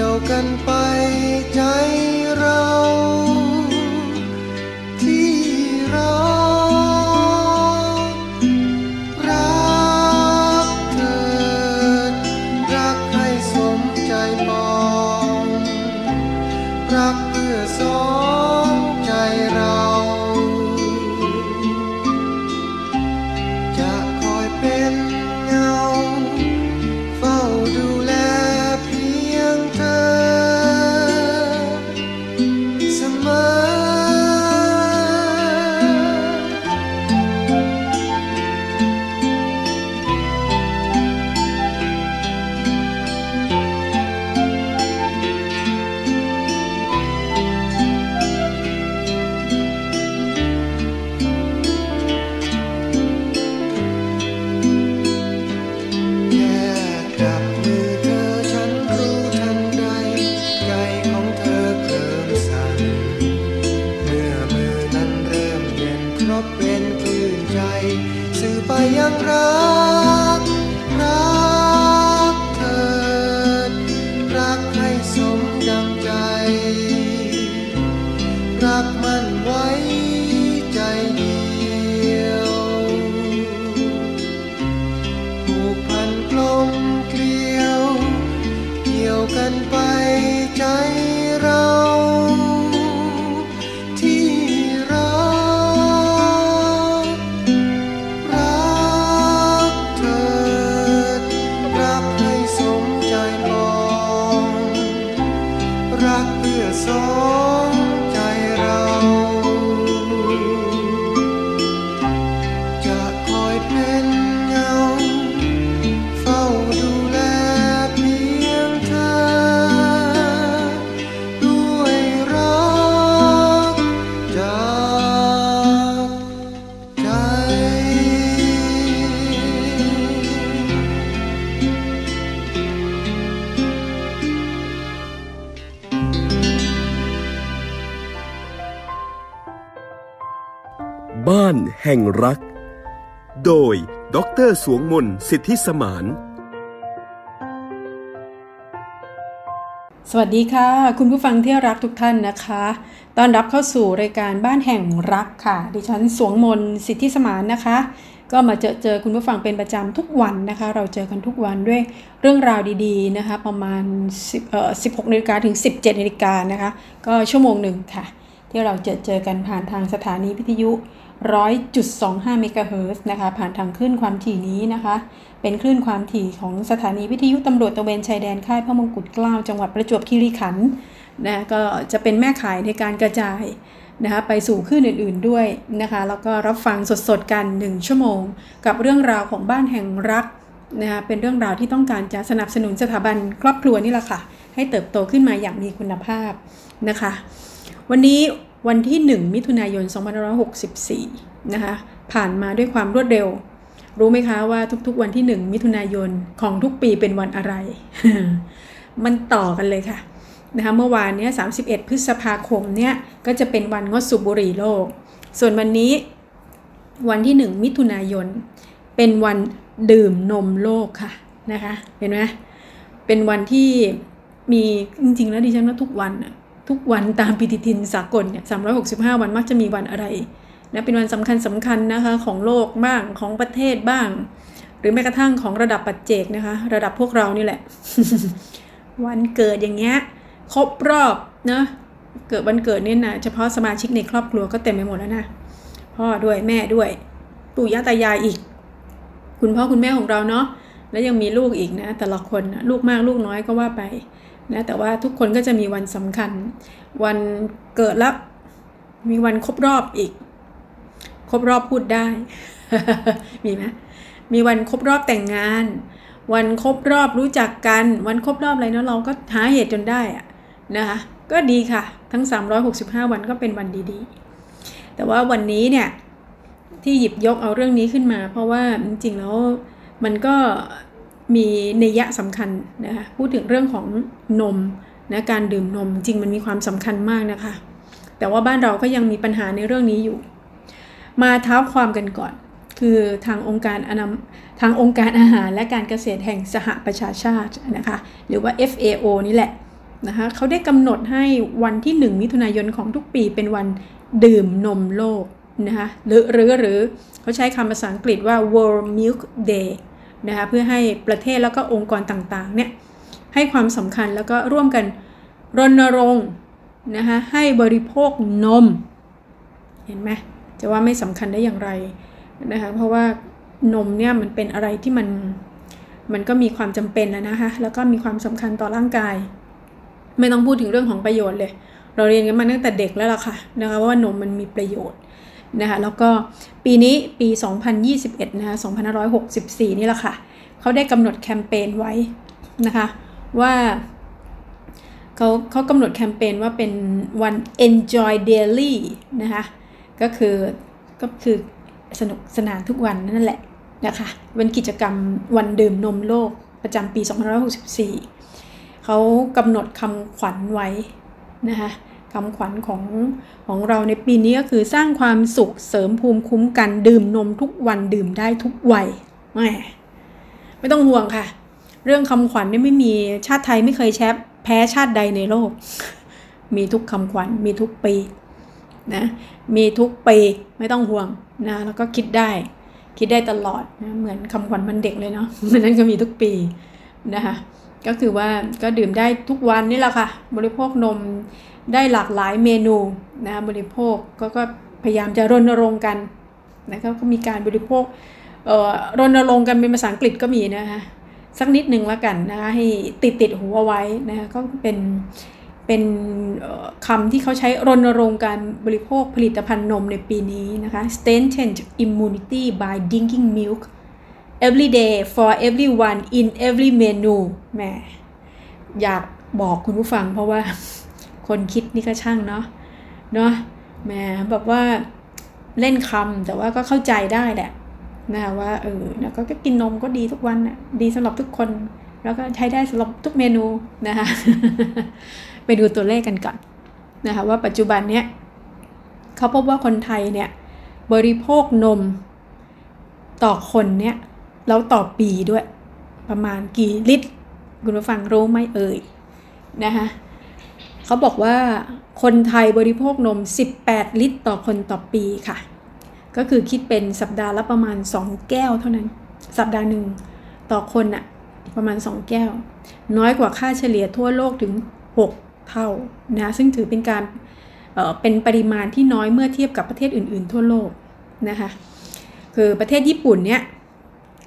ยวกันไปใจ ห่งรัก โดย ดรสวงมนสิทธิสมาน สวัสดีค่ะ คุณผู้ฟังที่รักทุกท่านนะคะต้อนรับเข้าสู่รายการบ้านแห่งรักค่ะ ดิฉันสวงมนสิทธิสมานนะคะ ก็มาเจอเจอคุณผู้ฟังเป็นประจำทุกวันนะคะ เราเจอกันทุกวันด้วยเรื่องราวดีๆนะคะ ประมาณ10เอ่อ16นาฬิกาถึง 17นาฬิกานะคะ ก็ชั่วโมงหนึ่งค่ะ ที่เราเจอเจอกันผ่านทางสถานีวิทยุ 100.25เมกะเฮิร์นะคะ ผ่านทางคลื่นความถี่นี้นะคะ เป็นคลื่นความถี่ของสถานีวิทยุตำรวจตะเวนชายแดนค่ายพระมงกุฎเกล้าจังหวัดประจวบคีรีขันธ์นะก็จะเป็นแม่ขายในการกระจายนะคะไปสู่คลื่นอื่นๆด้วยนะคะ แล้วก็รับฟังสดๆกัน 1 ชั่วโมง กับเรื่องราวของบ้านแห่งรักนะคะเป็นเรื่องราวที่ต้องการจะสนับสนุนสถาบันครอบครัวนี่แหละค่ะ ให้เติบโตขึ้นมาอย่างมีคุณภาพนะคะ วันนี้ วันที่ 1 มิถุนายน 2564 นะคะ ผ่านมาด้วยความรวดเร็ว รู้ไหมคะว่าทุกๆวันที่ 1 มิถุนายนของทุกปีเป็นวันอะไร มันต่อกันเลยค่ะนะคะเมื่อวานเนี้ย31 พฤษภาคมเนี่ยก็จะเป็นวันงดสูบบุหรี่โลก ส่วนวันนี้วันที่ 1 มิถุนายน เป็นวันดื่มนมโลกค่ะนะคะ เห็นไหมเป็นวันที่มีจริงๆแล้วดิฉันว่าทุกวันอะ ทุกวันตามปฏิทินสากลเนี่ย365 วันมักจะมีวันอะไรนะเป็นวันสำคัญสำคัญนะคะของโลกบ้างของประเทศบ้าง หรือแม้กระทั่งของระดับปัจเจกนะคะ ระดับพวกเรานี่แหละ วันเกิดอย่างเงี้ยครบรอบนะเกิดวันเกิดเนี่ยนะเฉพาะสมาชิกในครอบครัวก็เต็มไปหมดแล้วนะพ่อด้วยแม่ด้วยปู่ย่าตายายอีก คุณพ่อคุณแม่ของเราเนาะแล้วยังมีลูกอีกนะ แต่ละคนนะลูกมากลูกน้อยก็ว่าไป นะแต่ว่าทุกคนก็จะมีวันสำคัญ วันเกิดแล้วมีวันครบรอบอีก ครบรอบพูดได้ มีไหมมีวันครบรอบแต่งงาน วันครบรอบรู้จักกัน วันครบรอบอะไรเนาะเราก็หาเหตุจนได้อะนะคะก็ดีค่ะ ทั้ง 365 วันก็เป็นวันดีๆ แต่ว่าวันนี้เนี่ยที่หยิบยกเอาเรื่องนี้ขึ้นมา เพราะว่าจริงๆแล้วมันก็ มีนัยยะสำคัญนะคะพูดถึงเรื่องของนมนะการดื่มนมจริงมันมีความสำคัญมากนะคะ แต่ว่าบ้านเราก็ยังมีปัญหาในเรื่องนี้อยู่ มาเท้าความกันก่อน คือทางองค์การอนามทางองค์การอาหารและการเกษตรแห่งสหประชาชาตินะคะหรือว่า FAO นี่แหละนะคะเขาได้กำหนดให้วันที่ 1 มิถุนายนของทุกปีเป็นวันดื่มนมโลกนะคะหรือหรือหรือเขาใช้คำภาษาอังกฤษว่า World Milk Day นะคะเพื่อให้ประเทศแล้วก็องค์กรต่างๆเนี่ยให้ความสำคัญแล้วก็ร่วมกันรณรงค์นะคะให้บริโภคนม เห็นไหมจะว่าไม่สำคัญได้อย่างไรนะคะเพราะว่านมเนี่ยมันเป็นอะไรที่มันมันก็มีความจำเป็นแล้วนะคะแล้วก็มีความสำคัญต่อร่างกาย ไม่ต้องพูดถึงเรื่องของประโยชน์เลย เราเรียนกันมาตั้งแต่เด็กแล้วล่ะค่ะนะคะว่านมมันมีประโยชน์ นะคะแล้วก็ปีนี้ปี 2021นะคะ2564 นี่แหละค่ะเขาได้กำหนดแคมเปญไว้นะคะว่าเขาเขากำหนดแคมเปญว่าเป็นวัน enjoy daily นะคะก็คือก็คือสนุกสนานทุกวันนั่นแหละนะคะเป็นกิจกรรมวันดื่มนมโลกประจำปี 2564 เขากำหนดคำขวัญไว้นะคะ คำขวัญของของเราในปีนี้ก็คือสร้างความสุขเสริมภูมิคุ้มกันดื่มนมทุกวันดื่มได้ทุกวัยไม่ไม่ต้องห่วงค่ะ เรื่องคำขวัญนี่ไม่มีชาติไทยไม่เคยแชปแพ้ชาติใดในโลก มีทุกคำขวัญมีทุกปีนะมีทุกปีไม่ต้องห่วงนะแล้วก็คิดได้ คิดได้ตลอดนะเหมือนคำขวัญมันเด็กเลยเนาะมันนั้นก็มีทุกปีนะคะก็คือว่าก็ดื่มได้ทุกวันนี่แหละค่ะ บริโภคนม ได้หลากหลายเมนูนะบริโภคก็ก็พยายามจะรณรงค์กันนะครับก็มีการบริโภครณรงค์กันเป็นภาษาอังกฤษก็มีนะคะสักนิดหนึ่งแล้วกันนะคะให้ติดติดหูเอาไว้นะคะก็เป็นเป็นคำที่เขาใช้รณรงค์การบริโภคผลิตภัณฑ์นมในปีนี้นะคะ strengthen immunity by drinking milk every day for everyone in every menu แหมอยากบอกคุณผู้ฟังเพราะว่า คนคิดนี่ก็ช่างเนาะเนาะแหมแบบว่าเล่นคำแต่ว่าก็เข้าใจได้แหละนะคะว่าเออนะก็กินนมก็ดีทุกวันน่ะดีสำหรับทุกคน แล้วก็ใช้ได้สำหรับทุกเมนูนะคะไปดูตัวเลขกันก่อนนะคะว่าปัจจุบันเนี้ยเขาพบว่าคนไทยเนี่ยบริโภคนมต่อคนเนี่ยแล้วต่อปีด้วย ประมาณกี่ลิตร คุณผู้ฟังรู้ไหมเอ่ยนะคะ เขาบอกว่าคนไทยบริโภคนม 18 ลิตรต่อคนต่อปีค่ะ ก็คือคิดเป็นสัปดาห์ละประมาณ 2 แก้วเท่านั้น สัปดาห์หนึ่งต่อคนอะประมาณ 2 แก้ว น้อยกว่าค่าเฉลี่ยทั่วโลกถึง 6 เท่านะซึ่งถือเป็นการเเป็นปริมาณที่น้อยเมื่อเทียบกับประเทศอื่น ๆ ทั่วโลกนะคะคือประเทศญี่ปุ่นเนี่ย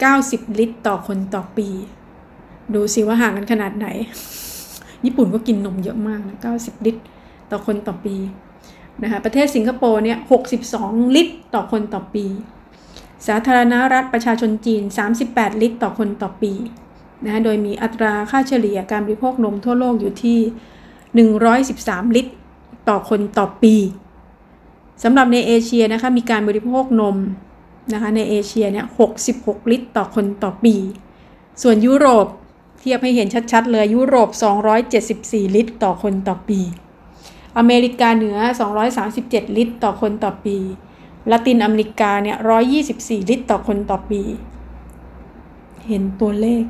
90 ลิตรต่อคนต่อปี ดูสิว่าห่างกันขนาดไหน ญี่ปุ่นก็กินนมเยอะมากนะ90 ลิตร ต่อคนต่อปีนะคะประเทศสิงคโปร์เนี่ย62 ลิตร ต่อคนต่อปี สาธารณรัฐประชาชนจีน 38 ลิตร ต่อคนต่อปีนะโดยมีอัตราค่าเฉลี่ยการบริโภคนมทั่วโลกอยู่ที่ 113 ลิตร ต่อคนต่อปีสำหรับในเอเชียนะคะมีการบริโภคนมนะคะในเอเชียเนี่ย66 ลิตร ต่อคนต่อปี ส่วนยุโรป เทียบให้เห็นชัดๆ เลยยุโรป 274 ลิตรต่อคนต่อปี อเมริกาเหนือ 237 ลิตรต่อคนต่อปี ละตินอเมริกาเนี่ย 124 ลิตรต่อคนต่อปี เห็นตัวเลข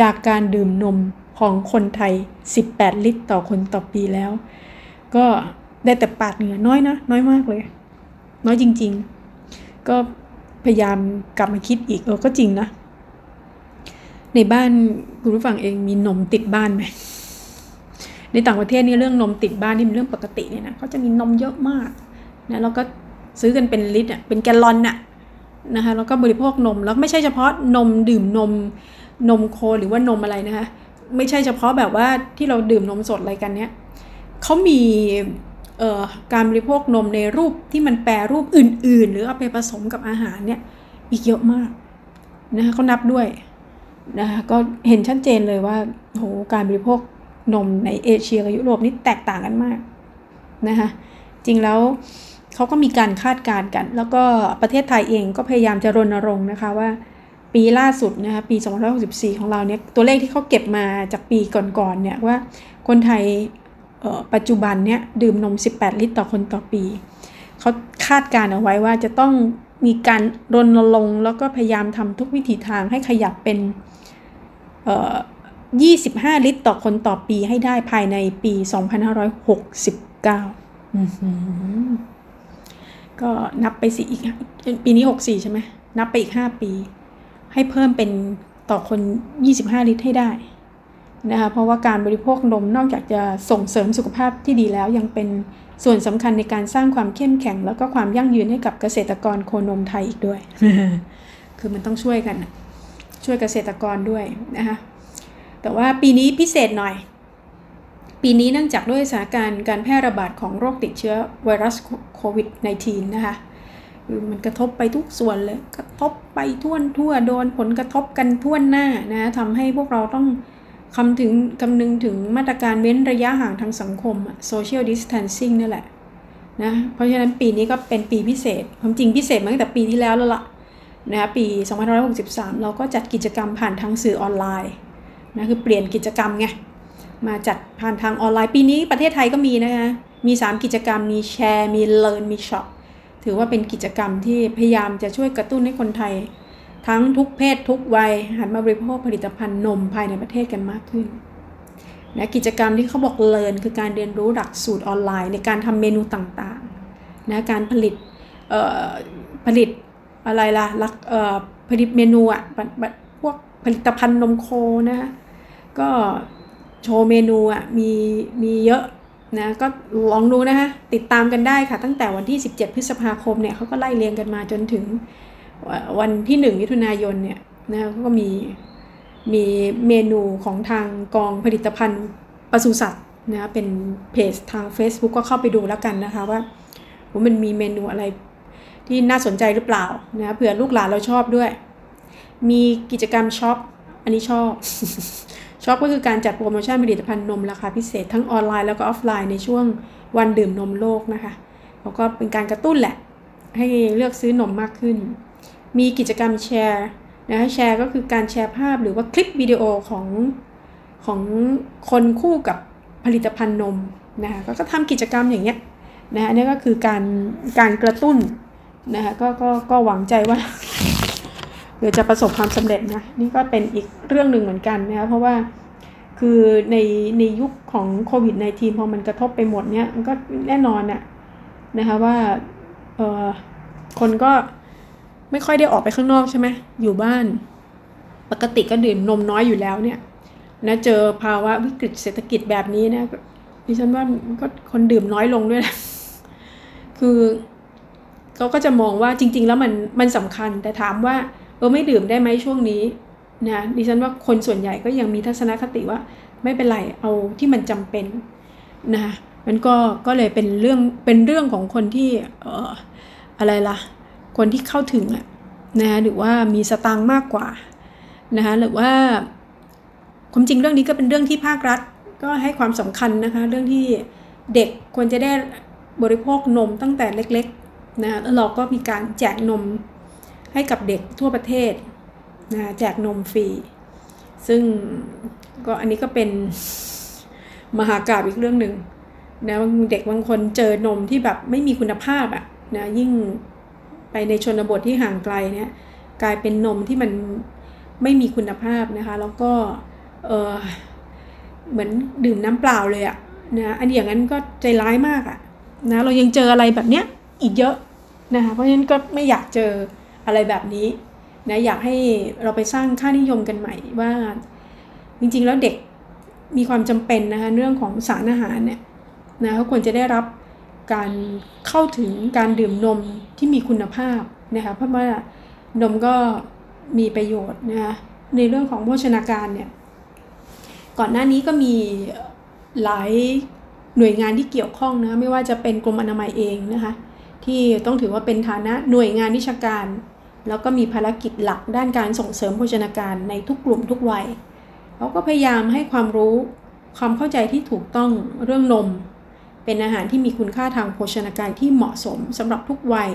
จากการดื่มนมของคนไทย 18 ลิตรต่อคนต่อปีแล้ว ก็ได้แต่ปาดเหงื่อน้อยนะ น้อยมากเลย น้อยจริง ๆ ก็พยายามกลับมาคิดอีกเออก็จริงนะ ในบ้านคุณผู้ฟังเองมีนมติดบ้านไหมในต่างประเทศนี่เรื่องนมติดบ้านนี่เป็นเรื่องปกติเนี่ยนะเขาจะมีนมเยอะมากนะแล้วก็ซื้อกันเป็นลิตรอะเป็นแกลลอนอะนะคะแล้วก็บริโภคนมแล้วไม่ใช่เฉพาะนมดื่มนมนมโคหรือว่านมอะไรนะคะไม่ใช่เฉพาะแบบว่าที่เราดื่มนมสดอะไรกันเนี้ยเขามีการบริโภคนมในรูปที่มันแปรรูปอื่น ๆ หรือเอาไปผสมกับอาหารเนี่ยอีกเยอะมากนะคะเขานับด้วย นะคะก็เห็นชัดเจนเลยว่าโหการบริโภคนมในเอเชียกับยุโรปนี่แตกต่างกันมากนะคะจริงแล้วเขาก็มีการคาดการณ์กัน แล้วก็ประเทศไทยเองก็พยายามจะรณรงค์นะคะว่าปีล่าสุดนะคะปี 2564 ของเราเนี่ยตัวเลขที่เขาเก็บมาจากปีก่อนๆเนี่ยว่าคนไทยปัจจุบันเนี่ยดื่มนม 18 ลิตรต่อคนต่อปี เขาคาดการเอาไว้ว่าจะต้องมีการรณรงค์แล้วก็พยายามทำทุกวิถีทางให้ขยับเป็น 25 ลิตรต่อคนต่อปีให้ได้ภายในปี 2569 ก็นับไปสิอีกปีนี้ 64 ใช่ไหมนับไปอีก 5 ปี ให้เพิ่มเป็นต่อคน 25 ลิตรให้ได้นะคะเพราะว่าการบริโภคนมนอกจากจะส่งเสริมสุขภาพที่ดีแล้วยังเป็นส่วนสำคัญในการสร้างความเข้มแข็ง แล้วก็ความยั่งยืนให้กับเกษตรกรโคนมไทยอีกด้วย คือมันต้องช่วยกัน ช่วยเกษตรกรด้วยนะคะแต่ว่าปีนี้พิเศษหน่อย ปีนี้เนื่องจากด้วยสถานการณ์การแพร่ระบาดของโรคติดเชื้อไวรัสโควิด -19 นะคะมันกระทบไปทุกส่วนเลย กระทบไปทั่วทั่วโดนผลกระทบกันทั่วหน้านะทำให้พวกเราต้องคำถึงคำนึงถึงมาตรการเว้นระยะห่างทางสังคม social distancing นี่แหละนะเพราะฉะนั้นปีนี้ก็เป็นปีพิเศษความจริงพิเศษมาตั้งแต่ปีที่แล้วแล้วล่ะ นะปี 2563 เราก็จัดกิจกรรมผ่านทางสื่อออนไลน์นะคือเปลี่ยนกิจกรรมไงมาจัดผ่านทางออนไลน์ ปีนี้ประเทศไทยก็มีนะคะมี 3 กิจกรรมมีแชร์มี learn มี shop ถือว่าเป็นกิจกรรมที่พยายามจะช่วยกระตุ้นให้คนไทย ทั้งทุกเพศทุกวัยหันมาบริโภคผลิตภัณฑ์นมภายในประเทศกันมากขึ้นนะกิจกรรมที่เขาบอก learn คือการเรียนรู้หลักสูตรออนไลน์ ในการทำเมนูต่างๆนะการผลิตผลิต อะไรล่ะลักเอ่อผลิตเมนูอะพวกผลิตภัณฑ์นมโคนะก็โชว์เมนูอะมีมีเยอะนะก็ลองดูนะคะติดตามกันได้ค่ะ ตั้งแต่วันที่ 17 พฤษภาคมเนี่ยเขาก็ไล่เรียงกันมาจนถึงวันที่หนึ่งมิถุนายนเนี่ยนะก็มีมีเมนูของทางกองผลิตภัณฑ์ปศุสัตว์นะเป็นเพจทาง Facebook ก็เข้าไปดูแล้วกันนะคะว่ามันมีเมนูอะไร ที่น่าสนใจหรือเปล่านะเผื่อลูกหลานเราชอบด้วย มีกิจกรรม shop อันนี้ชอบ shop ก็คือการจัดโปรโมชั่นผลิตภัณฑ์นมราคาพิเศษทั้งออนไลน์แล้วก็ออฟไลน์ในช่วงวันดื่มนมโลกนะคะแล้วก็เป็นการกระตุ้นแหละ ให้เลือกซื้อนมมากขึ้น มีกิจกรรมแชร์นะแชร์ก็คือการแชร์ภาพหรือว่าคลิปวิดีโอของของคนคู่กับผลิตภัณฑ์นมนะคะก็ทำกิจกรรมอย่างเงี้ยนะนี่ก็คือการการกระตุ้น นะคะก็ก็ก็หวังใจว่าเดี๋ยวจะประสบความสำเร็จนะนี่ก็เป็นอีกเรื่องหนึ่งเหมือนกันนะคะเพราะว่าคือในในยุคของโควิด -19 พอมันกระทบไปหมดเนี้ยมันก็แน่นอนน่ะนะคะว่าเออคนก็ไม่ค่อยได้ออกไปข้างนอกใช่ไหมอยู่บ้าน ปกติก็ดื่มนมน้อยอยู่แล้วเนี่ยนะเจอภาวะวิกฤตเศรษฐกิจแบบนี้นะดิฉันว่าก็คนดื่มน้อยลงด้วยนะคือ เขาก็จะมองว่าจริง ๆ แล้วมันมันสำคัญ แต่ถามว่าเออไม่ดื่มได้ไหมช่วงนี้นะดิฉันว่าคนส่วนใหญ่ก็ยังมีทัศนคติว่าไม่เป็นไรเอาที่มันจำเป็นนะมันก็ก็เลยเป็นเรื่องเป็นเรื่องของคนที่เอ่ออะไรล่ะ คนที่เข้าถึงอะนะหรือว่ามีสตางค์มากกว่านะคะหรือว่าความจริงเรื่องนี้ก็เป็นเรื่องที่ภาครัฐก็ให้ความสำคัญนะคะ เรื่องที่เด็กควรจะได้บริโภคนมตั้งแต่เล็ก นะแล้วเราก็มีการแจกนมให้กับเด็กทั่วประเทศนะแจกนมฟรี ซึ่งก็อันนี้ก็เป็นมหากราบอีกเรื่องหนึ่งนะเด็กบางคนเจอนมที่แบบไม่มีคุณภาพอะนะยิ่งไปในชนบทที่ห่างไกลเนี่ยกลายเป็นนมที่มันไม่มีคุณภาพนะคะ แล้วก็เออเหมือนดื่มน้ำเปล่าเลยอะนะอันอย่างนั้นก็ใจร้ายมากอะนะเรายังเจออะไรแบบเนี้ยอีกเยอะ นะคะเพราะฉะนั้นก็ไม่อยากเจออะไรแบบนี้นะอยากให้เราไปสร้างค่านิยมกันใหม่ว่า จริงๆแล้วเด็กมีความจำเป็นนะคะเรื่องของสารอาหารเนี่ยนะเขาควรจะได้รับการเข้าถึงการดื่มนมที่มีคุณภาพนะคะเพราะว่านมก็มีประโยชน์นะคะในเรื่องของโภชนาการเนี่ยก่อนหน้านี้ก็มีหลายหน่วยงานที่เกี่ยวข้องนะไม่ว่าจะเป็นกรมอนามัยเองนะคะ ที่ต้องถือว่าเป็นฐานะหน่วยงานวิชาการ แล้วก็มีภารกิจหลักด้านการส่งเสริมโภชนาการในทุกกลุ่มทุกวัยเขาก็พยายามให้ความรู้ความเข้าใจที่ถูกต้องเรื่องนม เป็นอาหารที่มีคุณค่าทางโภชนาการที่เหมาะสมสำหรับทุกวัย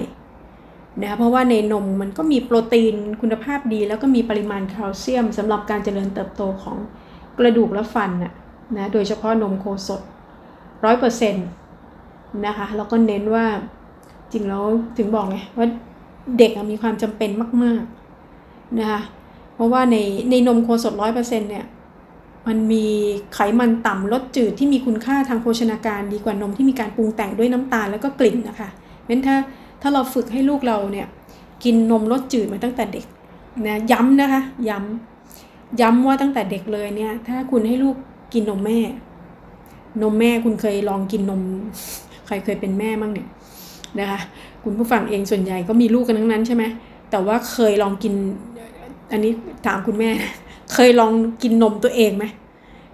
นะเพราะว่าในนมมันก็มีโปรตีนคุณภาพดี แล้วก็มีปริมาณแคลเซียมสำหรับการเจริญเติบโตของกระดูกและฟันนะนะโดยเฉพาะนมโคสดร้อยเปอร์เซ็นต์นะคะแล้วก็เน้นว่า จริงแล้วถึงบอกไงว่าเด็กมีความจำเป็นมาก ๆ นะคะ เพราะว่าในในนมโคสดร้อยเปอร์เซ็นต์เนี่ยมันมีไขมันต่ำลดจืดที่มีคุณค่าทางโภชนาการดีกว่านมที่มีการปรุงแต่งด้วยน้ำตาลแล้วก็กลิ่นนะคะเพราะฉะนั้นถ้าถ้าเราฝึกให้ลูกเราเนี่ยกินนมรสจืดมาตั้งแต่เด็กนะย้ำนะคะ ย้ำย้ำว่าตั้งแต่เด็กเลยเนี่ย ถ้าคุณให้ลูกกินนมแม่ นมแม่คุณเคยลองกินนม ใครเคยเป็นแม่มั่งเนี่ย นะคะคุณผู้ฟังเองส่วนใหญ่ก็มีลูกกันทั้งนั้นใช่ไหมแต่ว่าเคยลองกินอันนี้ถามคุณแม่ เคยลองกินนมตัวเองไหม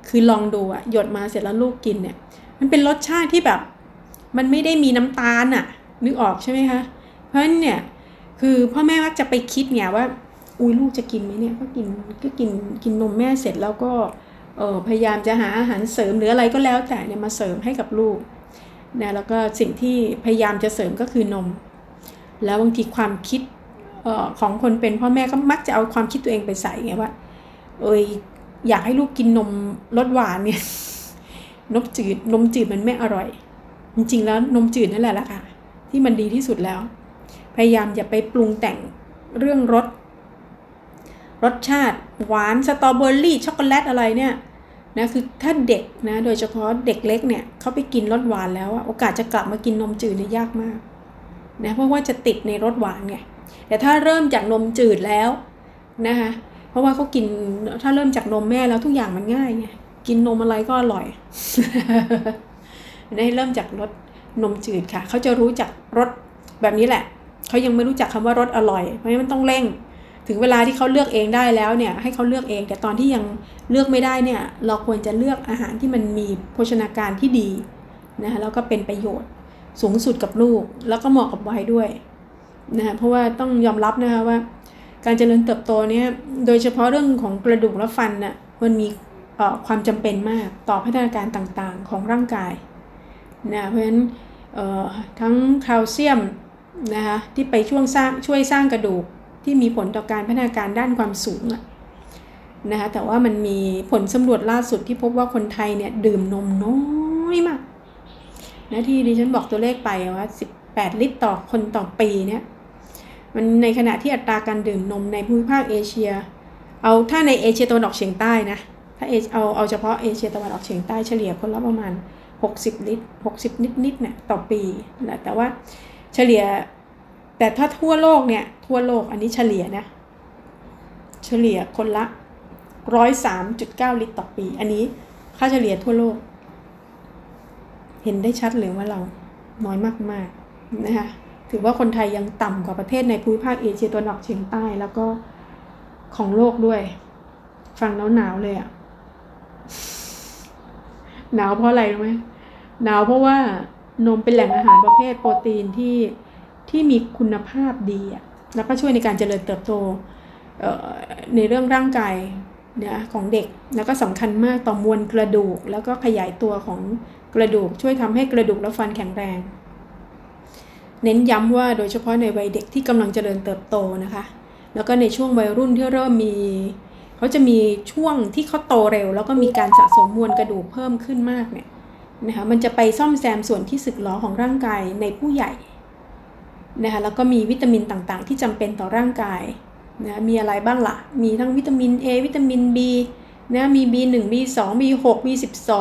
คือลองดูอะหยดมาเสร็จแล้วลูกกินเนี่ย มันเป็นรสชาติที่แบบ มันไม่ได้มีน้ำตาลอะนึกออกใช่ไหมคะเพราะฉะนั้นเนี่ยคือพ่อแม่มักจะไปคิดไงว่าอุ้ยลูกจะกินไหมเนี่ยก็กินก็กินกินนมแม่เสร็จแล้วก็เออพยายามจะหาอาหารเสริมหรืออะไรก็แล้วแต่เนี่ยมาเสริมให้กับลูก นะแล้วก็สิ่งที่พยายามจะเสริมก็คือนม แล้วบางทีความคิดออของคนเป็นพ่อแม่ก็มักจะเอาความคิดตัวเองไปใส่ไงว่า เอยอยากให้ลูกกินนมรสหวานเนี่ยนมจืดนมจืดมันไม่อร่อย จริงๆ แล้วนมจืดนั่นแหละละค่ะ ที่มันดีที่สุดแล้ว พยายามอย่าไปปรุงแต่งเรื่องรสรสชาติ หวานสตรอเบอรี่ช็อกโกแลตอะไรเนี่ย นะคือถ้าเด็กนะโดยเฉพาะเด็กเล็กเนี่ยเขาไปกินรสหวานแล้วโอกาสจะกลับมากินนมจืดเนี่ยยากมากนะเพราะว่าจะติดในรสหวานไงแต่ถ้าเริ่มจากนมจืดแล้วนะคะเพราะว่าเขากินถ้าเริ่มจากนมแม่แล้วทุกอย่างมันง่ายไงกินนมอะไรก็อร่อยได้เริ่มจากรสนมจืดค่ะเขาจะรู้จักรสแบบนี้แหละเขายังไม่รู้จักคำว่ารสอร่อย เพราะฉะนั้นมันต้องเร่ง ถึงเวลาที่เขาเลือกเองได้แล้วเนี่ยให้เขาเลือกเอง แต่ตอนที่ยังเลือกไม่ได้เนี่ยเราควรจะเลือกอาหารที่มันมีโภชนาการที่ดีนะคะแล้วก็เป็นประโยชน์สูงสุดกับลูก แล้วก็เหมาะกับวัยด้วยนะคะเพราะว่าต้องยอมรับนะคะว่า การเจริญเติบโตเนี่ยโดยเฉพาะเรื่องของกระดูกและฟันน่ะมันมีความจำเป็นมากต่อพัฒนาการต่างๆของร่างกายนะเพราะฉะนั้นทั้งแคลเซียมนะคะที่ไปช่วงสร้างช่วยสร้างกระดูก ที่มีผลต่อการพัฒนาการด้านความสูงนะคะแต่ว่ามันมีผลสำรวจล่าสุดที่พบว่าคนไทยเนี่ยดื่มนมน้อยมากนะที่ดิฉันบอกตัวเลขไปว่า 18 ลิตรต่อคนต่อปีเนี่ยมันในขณะที่อัตราการดื่มนมในภูมิภาคเอเชีย เอาถ้าในเอเชียตะวันออกเฉียงใต้นะถ้าเอาเอาเฉพาะเอเชียตะวันออกเฉียงใต้เฉลี่ยคนละประมาณ 60 ลิตร 60 นิดนิดเนี่ยต่อปีนะแต่ว่าเฉลี่ย แต่ถ้าทั่วโลกเนี่ย ทั่วโลกอันนี้เฉลี่ยนะ เฉลี่ยคนละ 103.9 ลิตรต่อปี อันนี้ค่าเฉลี่ยทั่วโลก เห็นได้ชัดเลยว่าเราน้อยมากๆนะคะถือว่าคนไทยยังต่ำกว่าประเทศในภูมิภาคเอเชียตะวันออกเฉียงใต้แล้วก็ของโลกด้วย ฟังแล้วหนาวเลยอะหนาวเพราะอะไรรู้ไหมหนาวเพราะว่านมเป็นแหล่งอาหารประเภทโปรตีนที่ ที่มีคุณภาพดีแล้วก็ช่วยในการเจริญเติบโตในเรื่องร่างกายนะของเด็กแล้วก็สำคัญมากต่อมวลกระดูก แล้วก็ขยายตัวของกระดูก ช่วยทำให้กระดูกและฟันแข็งแรง เน้นย้ำว่าโดยเฉพาะในวัยเด็กที่กำลังเจริญเติบโตนะคะ แล้วก็ในช่วงวัยรุ่นที่เริ่มมีเขาจะมีช่วงที่เขาโตเร็ว แล้วก็มีการสะสมมวลกระดูกเพิ่มขึ้นมากเนี่ยนะคะมันจะไปซ่อมแซมส่วนที่สึกหรอของร่างกายในผู้ใหญ่ นะคะแล้วก็มีวิตามินต่างๆ ที่จำเป็นต่อร่างกายนะมีอะไรบ้างละ่ะ มีทั้งวิตามิน A วิตามิน B นะมี B1 B2 B6 B12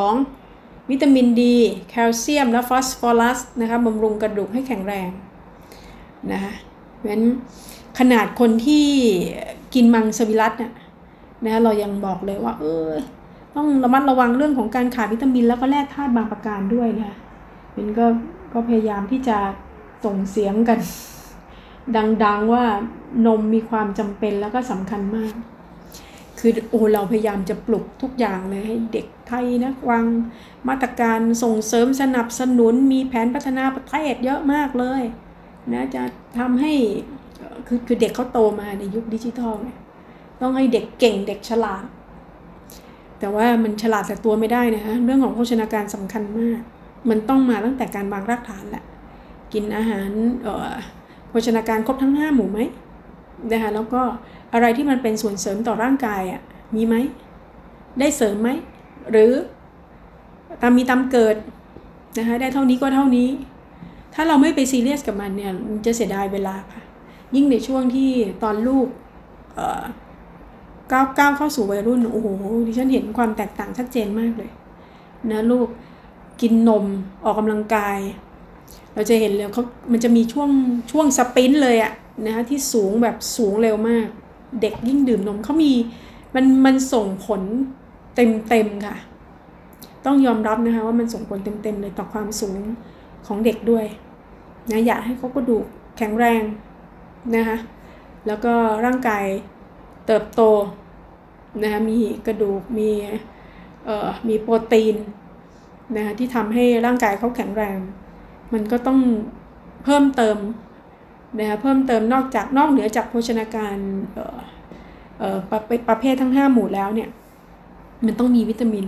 วิตามินดีแคลเซียม และฟอสฟอรัสนะคะบำรุงกระดูกให้แข็งแรงนะคะเพราะฉะนั้นขนาดคนที่กินมังสวิรัตนะนะเรายังบอกเลยว่า เออต้องระมัดระวังเรื่องของการขาดวิตามิน แล้วก็แร่ธาตุบางประการด้วยนะเป็นก็ก็พยายามที่จะ ส่งเสียงกัน ดังๆว่านมมีความจำเป็นแล้วก็สำคัญมาก คือโอ้เราพยายามจะปลุกทุกอย่างเลยให้เด็กไทยนะวางมาตรการส่งเสริมสนับสนุนมีแผนพัฒนาประเทศเยอะมากเลยนะจะทำให้คือคือเด็กเขาโตมาในยุคดิจิทัลเนี่ยต้องให้เด็กเก่งเด็กฉลาด แต่ว่ามันฉลาดแต่ตัวไม่ได้นะคะเรื่องของโภชนาการสำคัญมาก มันต้องมาตั้งแต่การวางรากฐานแหละ กินอาหารโภชนาการครบทั้งห้าหมู่ไหมนะคะแล้วก็อะไรที่มันเป็นส่วนเสริมต่อร่างกายอะมีไหม ได้เสริมไหม หรือตามมีตามเกิดนะคะได้เท่านี้ก็เท่านี้ ถ้าเราไม่ไปซีเรียสกับมันเนี่ยมันจะเสียดายเวลาค่ะ ยิ่งในช่วงที่ตอนลูกก้าวก้าวเข้าสู่วัยรุ่นโอ้โหดิฉันเห็นความแตกต่างชัดเจนมากเลยนะลูกกินนมออกกำลังกาย เราจะเห็นเลยเขามันจะมีช่วงช่วงสปรินเลยอะนะคะที่สูงแบบสูงเร็วมาก เด็กยิ่งดื่มนมเขามีมันมันส่งผลเต็มเต็มค่ะ ต้องยอมรับนะคะว่ามันส่งผลเต็มเต็มเลยต่อความสูงของเด็กด้วยนะอยากให้เขาก็ดูแข็งแรงนะคะแล้วก็ร่างกายเติบโตนะคะมีกระดูกมีเอ่อมีโปรตีนนะคะที่ทำให้ร่างกายเขาแข็งแรง มันก็ต้องเพิ่มเติมนะคะเพิ่มเติมนอกจากนอกเหนือจากโภชนาการเออเออประประเภททั้ง 5 หมู่แล้วเนี่ยมันต้องมีวิตามิน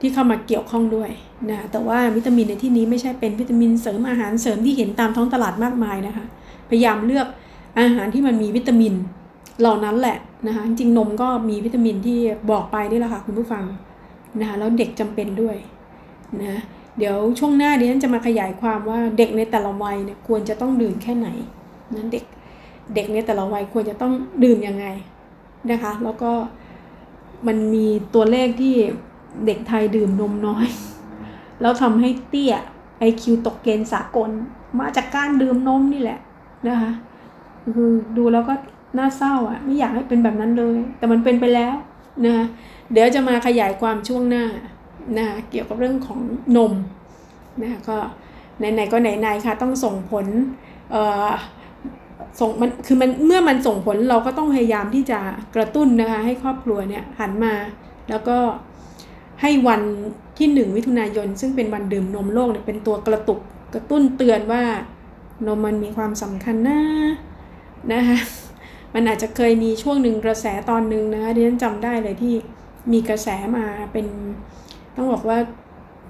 ที่เข้ามาเกี่ยวข้องด้วยนะแต่ว่าวิตามินในที่นี้ไม่ใช่เป็นวิตามินเสริมอาหารเสริมที่เห็นตามท้องตลาดมากมายนะคะพยายามเลือกอาหารที่มันมีวิตามินเหล่านั้นแหละนะคะจริงนมก็มีวิตามินที่บอกไปนี่แหละค่ะคุณผู้ฟังนะคะแล้วเด็กจำเป็นด้วยนะ เดี๋ยวช่วงหน้าดิฉันจะมาขยายความว่าเด็กในแต่ละวัยเนี่ยควรจะต้องดื่มแค่ไหนนั้นเด็กเด็กในแต่ละวัยควรจะต้องดื่มยังไงนะคะ แล้วก็มันมีตัวเลขที่เด็กไทยดื่มนมน้อย แล้วทำให้เตี้ย IQ ตกเกณฑ์สากล มาจากการดื่มนมนี่แหละนะคะคือดูแล้วก็น่าเศร้าอะ ไม่อยากให้เป็นแบบนั้นเลย แต่มันเป็นไปแล้วนะคะเดี๋ยวจะมาขยายความช่วงหน้า นะคะเกี่ยวกับเรื่องของนมนะคะก็ไหนๆก็ไหนๆค่ะต้องส่งผลเอ่อส่งมันคือมันเมื่อมันส่งผลเราก็ต้องพยายามที่จะกระตุ้นนะคะให้ครอบครัวเนี่ยหันมาแล้วก็ให้วันที่หนึ่งมิถุนายน ซึ่งเป็นวันดื่มนมโลกเนี่ยเป็นตัวกระตุกกระตุ้นเตือนว่านมมันมีความสำคัญนะนะคะมันอาจจะเคยมีช่วงหนึ่งกระแสตอนหนึ่งนะคะดิฉันจำได้เลยที่มีกระแสมาเป็น ต้องบอกว่า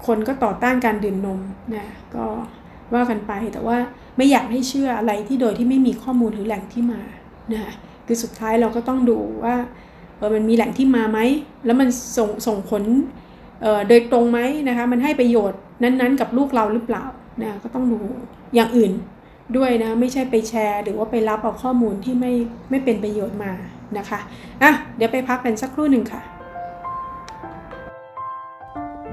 คนก็ต่อต้านการดื่มนมนะก็ว่ากันไปแต่ว่าไม่อยากให้เชื่ออะไรที่โดยที่ไม่มีข้อมูลหรือแหล่งที่มานะคะคือสุดท้ายเราก็ต้องดูว่าเออมันมีแหล่งที่มาไหม แล้วมันส่งส่งผลเอ่อโดยตรงไหมนะคะมันให้ประโยชน์นั้นๆ กับลูกเราหรือเปล่านะก็ต้องดูอย่างอื่นด้วยนะไม่ใช่ไปแชร์ หรือว่าไปรับเอาข้อมูลที่ไม่ไม่เป็นประโยชน์มานะคะอะเดี๋ยวไปพักกันสักครู่หนึ่งค่ะ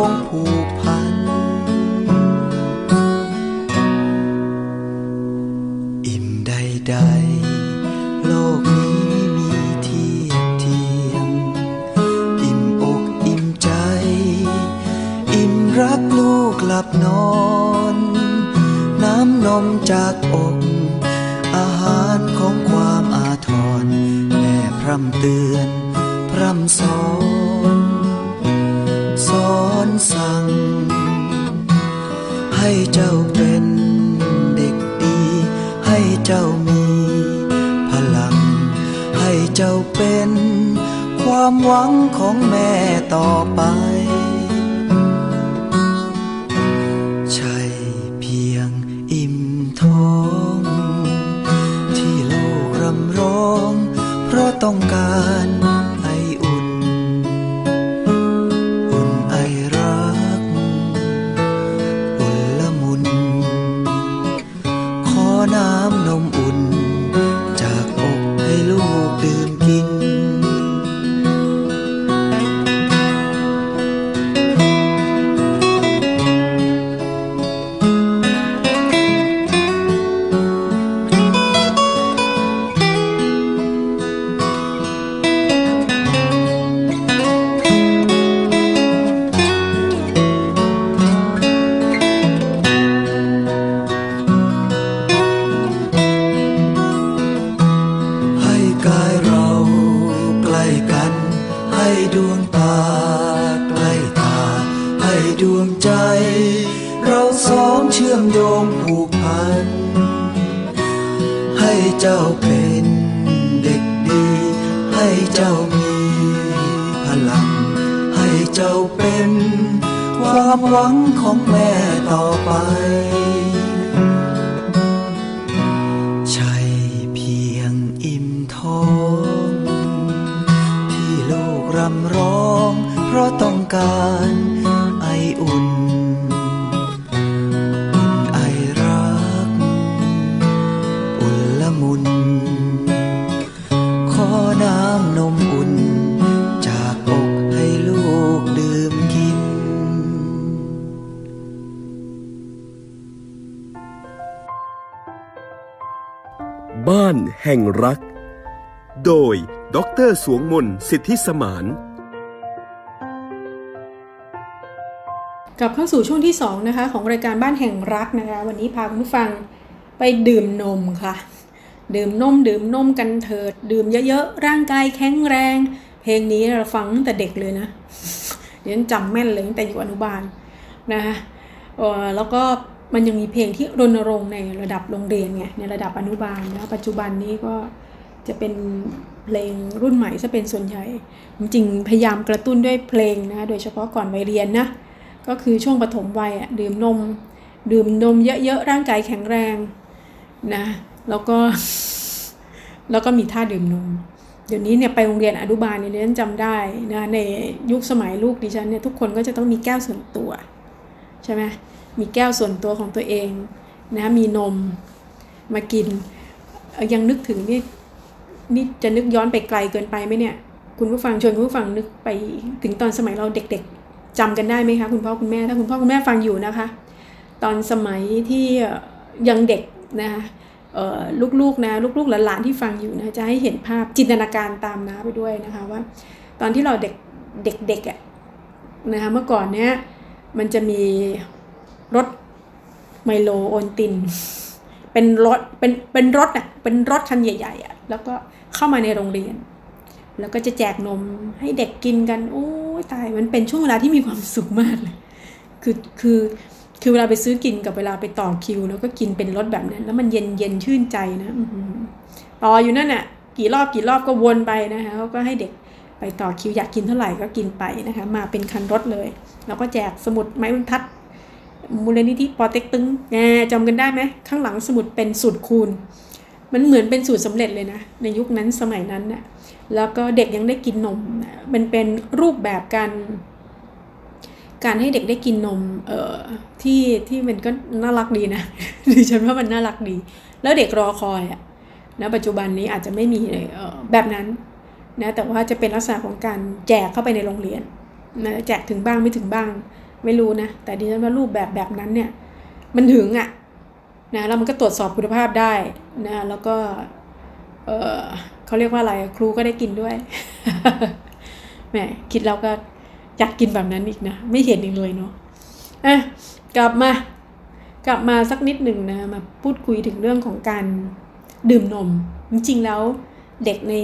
องผูกพัน อิ่มใดๆโลกนี้ไม่มีเทียบเทียม อิ่มอกอิ่มใจ อิ่มรักลูกหลับนอน น้ำนมจากอกอาหารของความอาทรแม่พร่ำเตือน พร่ำสอน สั่ง ให้เจ้าเป็นเด็กดี ให้เจ้ามีพลัง ให้เจ้าเป็น ความหวังของแม่ต่อไป ใช่เพียงอิ่มท้อง ที่โลกรำร้อง เพราะต้องการ สวงมนสิทธิสมาน กลับเข้าสู่ช่วงที่2นะคะของรายการบ้านแห่งรักนะคะ วันนี้พาคุณผู้ฟังไปดื่มนมค่ะ ดื่มนมดื่มนมกันเถิด ดื่มเยอะๆ ร่างกายแข็งแรง เพลงนี้เราฟังตั้งแต่เด็กเลยนะเดี๋ยวฉันจำแม่นเลยตั้งแต่อยู่อนุบาลนะคะแล้วก็มันยังมีเพลงที่รณรงค์ในระดับโรงเรียนไงในระดับอนุบาลแล้วปัจจุบันนี้ก็จะเป็น เพลงรุ่นใหม่ซะเป็นส่วนใหญ่ จริงพยายามกระตุ้นด้วยเพลงนะโดยเฉพาะก่อนวัยเรียนนะ ก็คือช่วงปฐมวัยอะดื่มนม ดื่มนมเยอะๆ ร่างกายแข็งแรงนะแล้วก็แล้วก็มีท่าดื่มนม เดี๋ยวนี้เนี่ยไปโรงเรียนอนุบาลเนี่ยดิฉันจำได้นะในยุคสมัยลูกดิฉันเนี่ยทุกคนก็จะต้องมีแก้วส่วนตัวใช่ไหมมีแก้วส่วนตัวของตัวเองนะมีนมมากินยังนึกถึงนี่ นี่จะนึกย้อนไปไกลเกินไปไหมเนี่ย คุณผู้ฟังชวนคุณผู้ฟังนึกไปถึงตอนสมัยเราเด็กๆจำกันได้ไหมคะคุณพ่อคุณแม่ถ้าคุณพ่อคุณแม่ฟังอยู่นะคะ ตอนสมัยที่ยังเด็กนะคะลูกๆนะลูกๆหลานๆที่ฟังอยู่นะจะให้เห็นภาพจินตนาการตามน้าไปด้วยนะคะว่า ตอนที่เราเด็กเด็กๆอะนะคะเมื่อก่อนเนี้ยมันจะมีรถไมโลโอนติน เป็นรถเป็นเป็นรถอะเป็นรถคันใหญ่ๆอะแล้วก็เข้ามาในโรงเรียน แล้วก็จะแจกนมให้เด็กกินกัน โอ้ยตายมันเป็นช่วงเวลาที่มีความสุขมากเลย คือคือคือเวลาไปซื้อกินกับเวลาไปต่อคิว แล้วก็กินเป็นรถแบบนั้น แล้วมันเย็นเย็นชื่นใจนะต่ออยู่นั่นน่ะ กี่รอบกี่รอบก็วนไปนะคะเขาก็ให้เด็กไปต่อคิวอยากกินเท่าไหร่ก็กินไปนะคะ มาเป็นคันรถเลย แล้วก็แจกสมุดไม้บรรทัดมูลนิธิปอเต็กตึงแงจำกันได้ไหมข้างหลังสมุดเป็นสูตรคูณ มันเหมือนเป็นสูตรสำเร็จเลยนะ ในยุคนั้นสมัยนั้นน่ะแล้วก็เด็กยังได้กินนมนะมันเป็นรูปแบบการ การให้เด็กได้กินนม เอ่อที่ที่มันก็น่ารักดีนะดิฉันว่ามันน่ารักดี แล้วเด็กรอคอยอะนะปัจจุบันนี้อาจจะไม่มีเลยเออแบบนั้นนะแต่ว่าจะเป็นลักษณะของการแจกเข้าไปในโรงเรียนนะแจกถึงบ้างไม่ถึงบ้าง ไม่รู้นะ แต่ดิฉันว่ารูปแบบแบบนั้นเนี่ย มันถึงอะ นะแล้วมันก็ตรวจสอบคุณภาพได้นะแล้วก็เออเขาเรียกว่าอะไรครูก็ได้กินด้วยแหมคิดแล้วก็อยากกินแบบนั้นอีกนะ ไม่เห็นอีกเลยเนาะอะกลับมากลับมาสักนิดหนึ่งนะมาพูดคุยถึงเรื่องของการดื่มนม จริงๆแล้วเด็กใน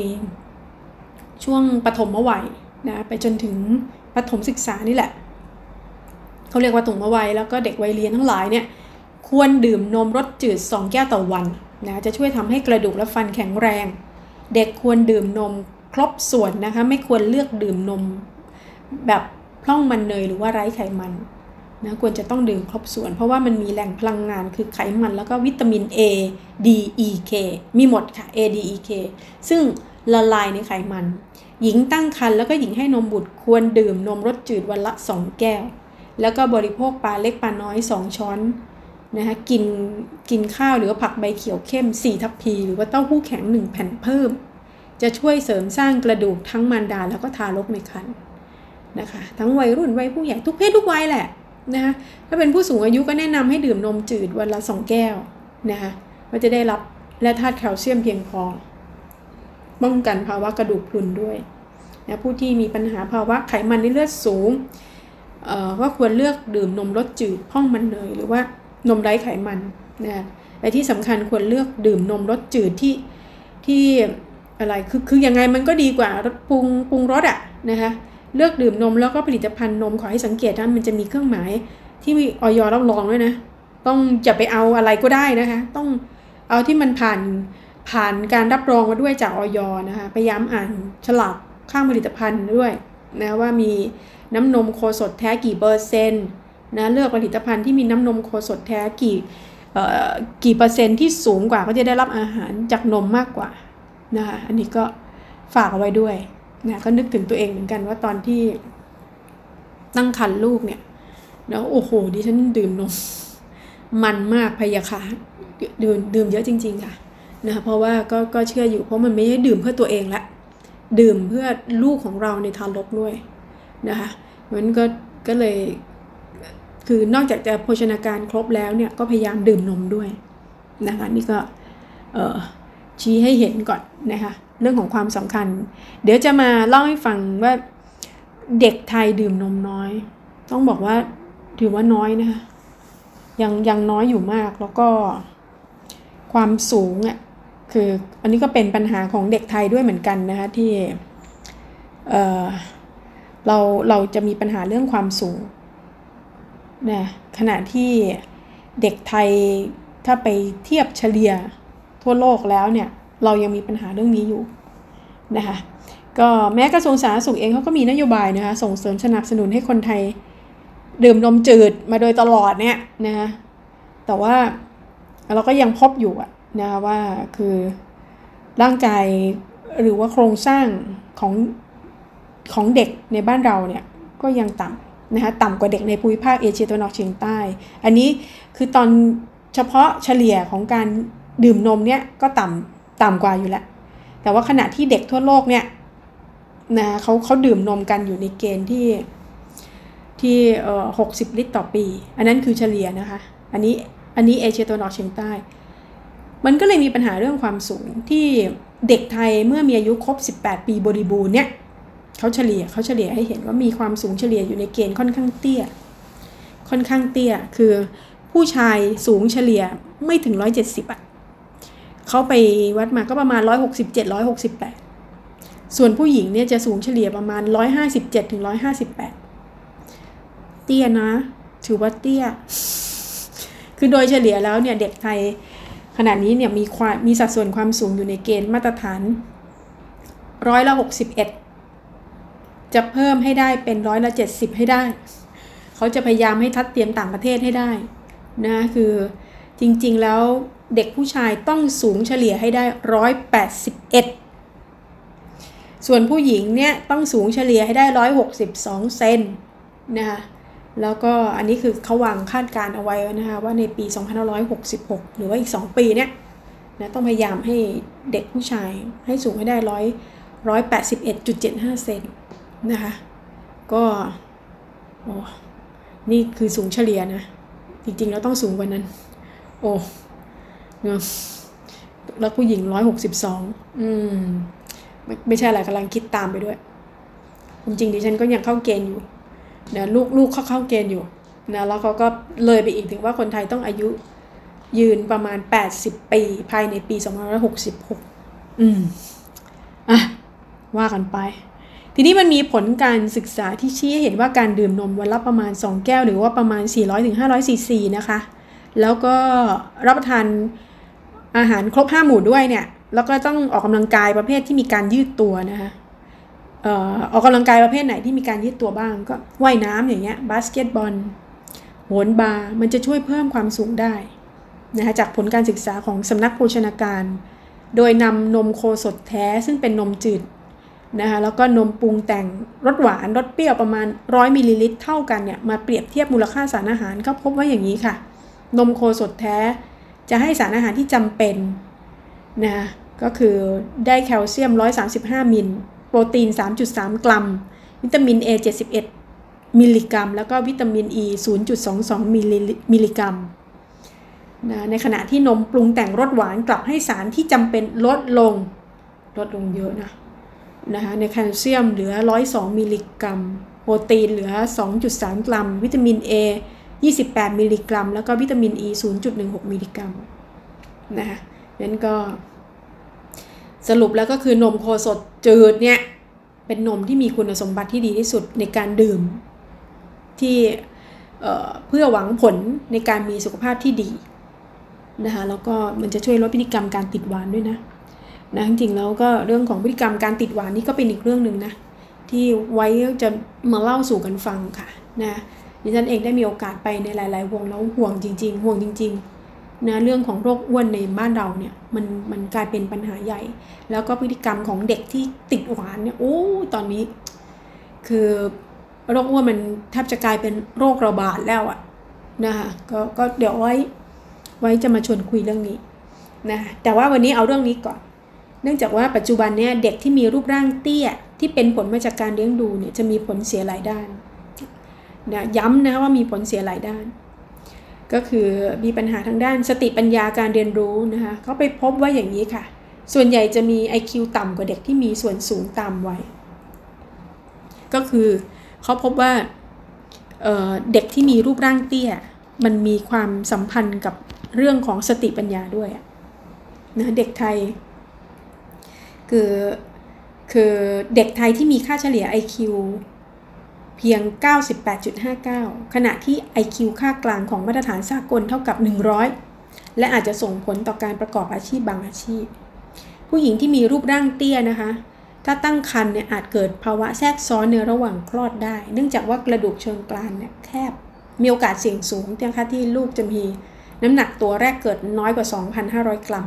ช่วงปฐมวัยนะไปจนถึงปฐมศึกษานี่แหละเขาเรียกว่าปฐมวัยแล้วก็เด็กวัยเรียนทั้งหลายเนี่ย ควรดื่มนมรสจืด 2 แก้วต่อวันนะจะช่วยทำให้กระดูกและฟันแข็งแรง เด็กควรดื่มนมครบส่วนนะคะ ไม่ควรเลือกดื่มนม แบบพร่องมันเนยหรือว่าไร้ไขมันนะควรจะต้องดื่มครบส่วน เพราะว่ามันมีแหล่งพลังงานคือไขมันแล้วก็วิตามิน A D E K มีหมดค่ะ A D E K ซึ่งละลายในไขมัน หญิงตั้งครรภ์แล้วก็หญิงให้นมบุตรควรดื่มนมรสจืดวันละ 2 แก้ว แล้วก็บริโภคปลาเล็กปลาน้อย 2 ช้อน นะคะกินกินข้าวหรือว่าผักใบเขียวเข้ม 4 ทัพพี หรือว่าเต้าหู้แข็ง 1 แผ่นเพิ่ม จะช่วยเสริมสร้างกระดูกทั้งมารดาแล้วก็ทารกในครรภ์นะคะทั้งวัยรุ่นวัยผู้ใหญ่ทุกเพศทุกวัยแหละนะคะถ้าเป็นผู้สูงอายุก็แนะนำให้ดื่มนมจืดวันละ 2 แก้วนะคะว่าจะได้รับและธาตุแคลเซียมเพียงพอ ป้องกันภาวะกระดูกพรุนด้วยนะผู้ที่มีปัญหาภาวะไขมันในเลือดสูงก็ควรเลือกดื่มนมรสจืดพ่องมันเนยหรือว่า นมไร้ไขมันนะและที่สำคัญควรเลือกดื่มนมรสจืดที่ที่อะไรคือคือยังไงมันก็ดีกว่ารสปรุงปรุงรสอะ่ะนะคะเลือกดื่มนมแล้วก็ผลิตภัณฑ์นมขอให้สังเกตนะมันจะมีเครื่องหมายที่มีออยรับรองด้วยนะ ต้องอย่าไปเอาอะไรก็ได้นะคะ ต้องเอาที่มันผ่านผ่านการรับรองมาด้วยจากออยนะคะพยายามอ่านฉลากข้างผลิตภัณฑ์ด้วยนะว่ามีน้ำนมโคสดแท้กี่เปอร์เซ็นต์ นะเลือกผลิตภัณฑ์ที่มีน้ำนมโคสดแท้กี่กี่เปอร์เซ็นต์ที่สูงกว่าก็จะได้รับอาหารจากนมมากกว่านะคะอันนี้ก็ฝากเอาไว้ด้วยนะก็นึกถึงตัวเองเหมือนกันว่าตอนที่ตั้งครรภ์ลูกเนี่ยแล้วโอ้โหดิฉันดื่มนมมันมากพยาค่ะดื่มดื่มเยอะจริง ๆ ค่ะนะเพราะว่าก็ก็เชื่ออยู่เพราะมันไม่ได้ดื่มเพื่อตัวเองละดื่มเพื่อลูกของเราในทารกด้วยนะคะมันก็ก็เลย คือนอกจากจะโภชนาการครบแล้วเนี่ยก็พยายามดื่มนมด้วยนะคะนี่ก็ชี้ให้เห็นก่อนนะคะเรื่องของความสำคัญ เดี๋ยวจะมาเล่าให้ฟังว่าเด็กไทยดื่มนมน้อย ต้องบอกว่าถือว่าน้อยนะคะยังยังน้อยอยู่มากแล้วก็ความสูงอะคืออันนี้ก็เป็นปัญหาของเด็กไทยด้วยเหมือนกันนะคะที่เเราเราจะมีปัญหาเรื่องความสูง นะขณะที่เด็กไทยถ้าไปเทียบเฉลี่ยทั่วโลกแล้วเนี่ยเรายังมีปัญหาเรื่องนี้อยู่นะคะก็แม้กระทรวงสาธารณสุขเองเขาก็มีนโยบายนะคะส่งเสริมสนับสนุนให้คนไทยดื่มนมจืดมาโดยตลอดเนี่ยนะคะแต่ว่าเราก็ยังพบอยู่นะคะว่าคือร่างกายหรือว่าโครงสร้างของของเด็กในบ้านเราเนี่ยก็ยังต่ำ นะคะต่ำกว่าเด็กในภูมิภาคเอเชียตะวันออกเฉียงใต้ อันนี้คือตอนเฉพาะเฉลี่ยของการดื่มนมเนี่ยก็ต่ำต่ำกว่าอยู่แล้ว แต่ว่าขณะที่เด็กทั่วโลกเนี่ยนะเขาเขาดื่มนมกันอยู่ในเกณฑ์ที่ที่เอ่อหกสิบลิตรต่อปี อันนั้นคือเฉลี่ยนะคะ อันนี้อันนี้เอเชียตะวันออกเฉียงใต้ มันก็เลยมีปัญหาเรื่องความสูงที่เด็กไทยเมื่อมีอายุครบ 18 ปีบริบูรณ์เนี่ย เขาเฉลี่ยเขาเฉลี่ยให้เห็นว่ามีความสูงเฉลี่ยอยู่ในเกณฑ์ค่อนข้างเตี้ย ค่อนข้างเตี้ย คือผู้ชายสูงเฉลี่ยไม่ถึง 170อะเขาไปวัดมาก็ประมาณ 167 168 ส่วนผู้หญิงเนี่ยจะสูงเฉลี่ยประมาณ 157ถึง158 เตี้ยนะ ถือว่าเตี้ย คือโดยเฉลี่ยแล้วเนี่ยเด็กไทยขณะนี้เนี่ยมีความมีสัดส่วนความสูงอยู่ในเกณฑ์มาตรฐานร้อยละ61 จะเพิ่มให้ได้เป็นร้อยละ70ให้ได้ เขาจะพยายามให้ทัดเตรียมต่างประเทศให้ได้นะคือจริงๆแล้วเด็กผู้ชายต้องสูงเฉลี่ยให้ได้ร้อยแปดสิบเอ็ดส่วนผู้หญิงเนี่ยต้องสูงเฉลี่ยให้ได้ร้อยหกสิบสองเซนนะคะแล้วก็อันนี้คือเขาวางคาดการเอาไว้นะคะว่าในปี 2566 หรือว่าอีก 2 ปีเนี่ยนะต้องพยายามให้เด็กผู้ชายให้สูงให้ได้ร้อยร้อยแปดสิบเอ็ดจุดเจ็ดห้าเซน นะคะ ก็โอ้นี่คือสูงเฉลี่ยนะ จริงๆแล้วต้องสูงกว่านั้น โอ้เนอะแล้วผู้หญิงร้อยหกสิบสองอืม ไม่ไม่ใช่อะไรกำลังคิดตามไปด้วย จริงๆดิฉันก็ยังเข้าเกณฑ์อยู่นะลูกลูกเขาเข้าเกณฑ์อยู่นะแล้วเขาก็เลยไปอีกถึงว่าคนไทยต้องอายุยืนประมาณ 80 ปี ภายในปี 2566 อืม อะ ว่ากันไป ทีนี้มันมีผลการศึกษาที่ชี้ให้เห็นว่าการดื่มนมวันละประมาณ 2 แก้ว หรือว่าประมาณ 400-500ซีซีนะคะ แล้วก็รับประทานอาหารครบ 5 หมู่ด้วยเนี่ย แล้วก็ต้องออกกำลังกายประเภทที่มีการยืดตัวนะคะออออกกำลังกายประเภทไหนที่มีการยืดตัวบ้างก็ว่ายน้ำอย่างเงี้ยบาสเกตบอลโหนบาร์มันจะช่วยเพิ่มความสูงได้นะคะจากผลการศึกษาของสำนักโภชนาการ โดยนำนมโคสดแท้ซึ่งเป็นนมจืด นะคะแล้วก็นมปรุงแต่งรสหวานรสเปรี้ยวประมาณ 100มิลลิลิตรเท่ากันเนี่ยมาเปรียบเทียบมูลค่าสารอาหารก็พบว่าอย่างนี้ค่ะ นมโคสดแท้จะให้สารอาหารที่จำเป็นนะก็คือได้แคลเซียม 135 มิล โปรตีน 3.3 กรัม วิตามิน A 71 มิลลิกรัม แล้วก็วิตามิน E 0.22 มิลลิกรัมนะในขณะที่นมปรุงแต่งรสหวานกลับให้สารที่จำเป็นลดลง ลดลงเยอะนะ นะคะในแคลเซียมเหลือ 102 มิลลิกรัม โปรตีนเหลือ 2.3 กรัม วิตามิน A 28 มิลลิกรัม แล้วก็วิตามิน E 0.16 มิลลิกรัมนะคะนั้นก็ สรุปแล้วก็คือนมโคสดจืดเนี่ย เป็นนมที่มีคุณสมบัติที่ดีที่สุดในการดื่ม ที่เพื่อหวังผลในการมีสุขภาพที่ดีนะคะแล้วก็มันจะช่วยลดพฤติกรรมการติดหวานด้วยนะ นะจริงๆแล้วก็เรื่องของพฤติกรรมการติดหวานนี่ก็เป็นอีกเรื่องหนึ่งนะที่ไว้จะมาเล่าสู่กันฟังค่ะนะดิฉันเองได้มีโอกาสไปในหลาย ๆ วงแล้วห่วงจริง ๆ ห่วงจริงๆนะเรื่องของโรคอ้วนในบ้านเราเนี่ยมันมันกลายเป็นปัญหาใหญ่ แล้วก็พฤติกรรมของเด็กที่ติดหวานเนี่ยโอ้ตอนนี้ คือโรคอ้วนมันแทบจะกลายเป็นโรคระบาดแล้วอะนะคะกก็เดี๋ยวไว้ไว้จะมาชวนคุยเรื่องนี้นะแต่ว่าวันนี้เอาเรื่องนี้ก่อน เนื่องจากว่าปัจจุบันเนี่ยเด็กที่มีรูปร่างเตี้ยที่เป็นผลมาจากการเลี้ยงดูเนี่ยจะมีผลเสียหลายด้านนะย้ำนะว่ามีผลเสียหลายด้าน ก็คือมีปัญหาทางด้านสติปัญญาการเรียนรู้นะคะเขาไปพบว่าอย่างนี้ค่ะ ส่วนใหญ่จะมี IQ ต่ำกว่าเด็กที่มีส่วนสูงตามวัยก็คือเขาพบว่าเเด็กที่มีรูปร่างเตี้ย มันมีความสัมพันธ์กับเรื่องของสติปัญญาด้วยนะเด็กไทย คือคือเด็กไทยที่มีค่าเฉลี่ย IQ เพียง 98.59 ขณะที่ IQ ค่ากลางของมาตรฐานสากลเท่ากับ 100 และอาจจะส่งผลต่อการประกอบอาชีพบางอาชีพ ผู้หญิงที่มีรูปร่างเตี้ยนะคะ ถ้าตั้งครรภ์เนี่ยอาจเกิดภาวะแทรกซ้อนในระหว่างคลอดได้ เนื่องจากว่ากระดูกเชิงกรานเนี่ยแคบ มีโอกาสเสี่ยงสูงนะคะที่ลูกจะมี น้ำหนักตัวแรกเกิดน้อยกว่า 2,500 กรัม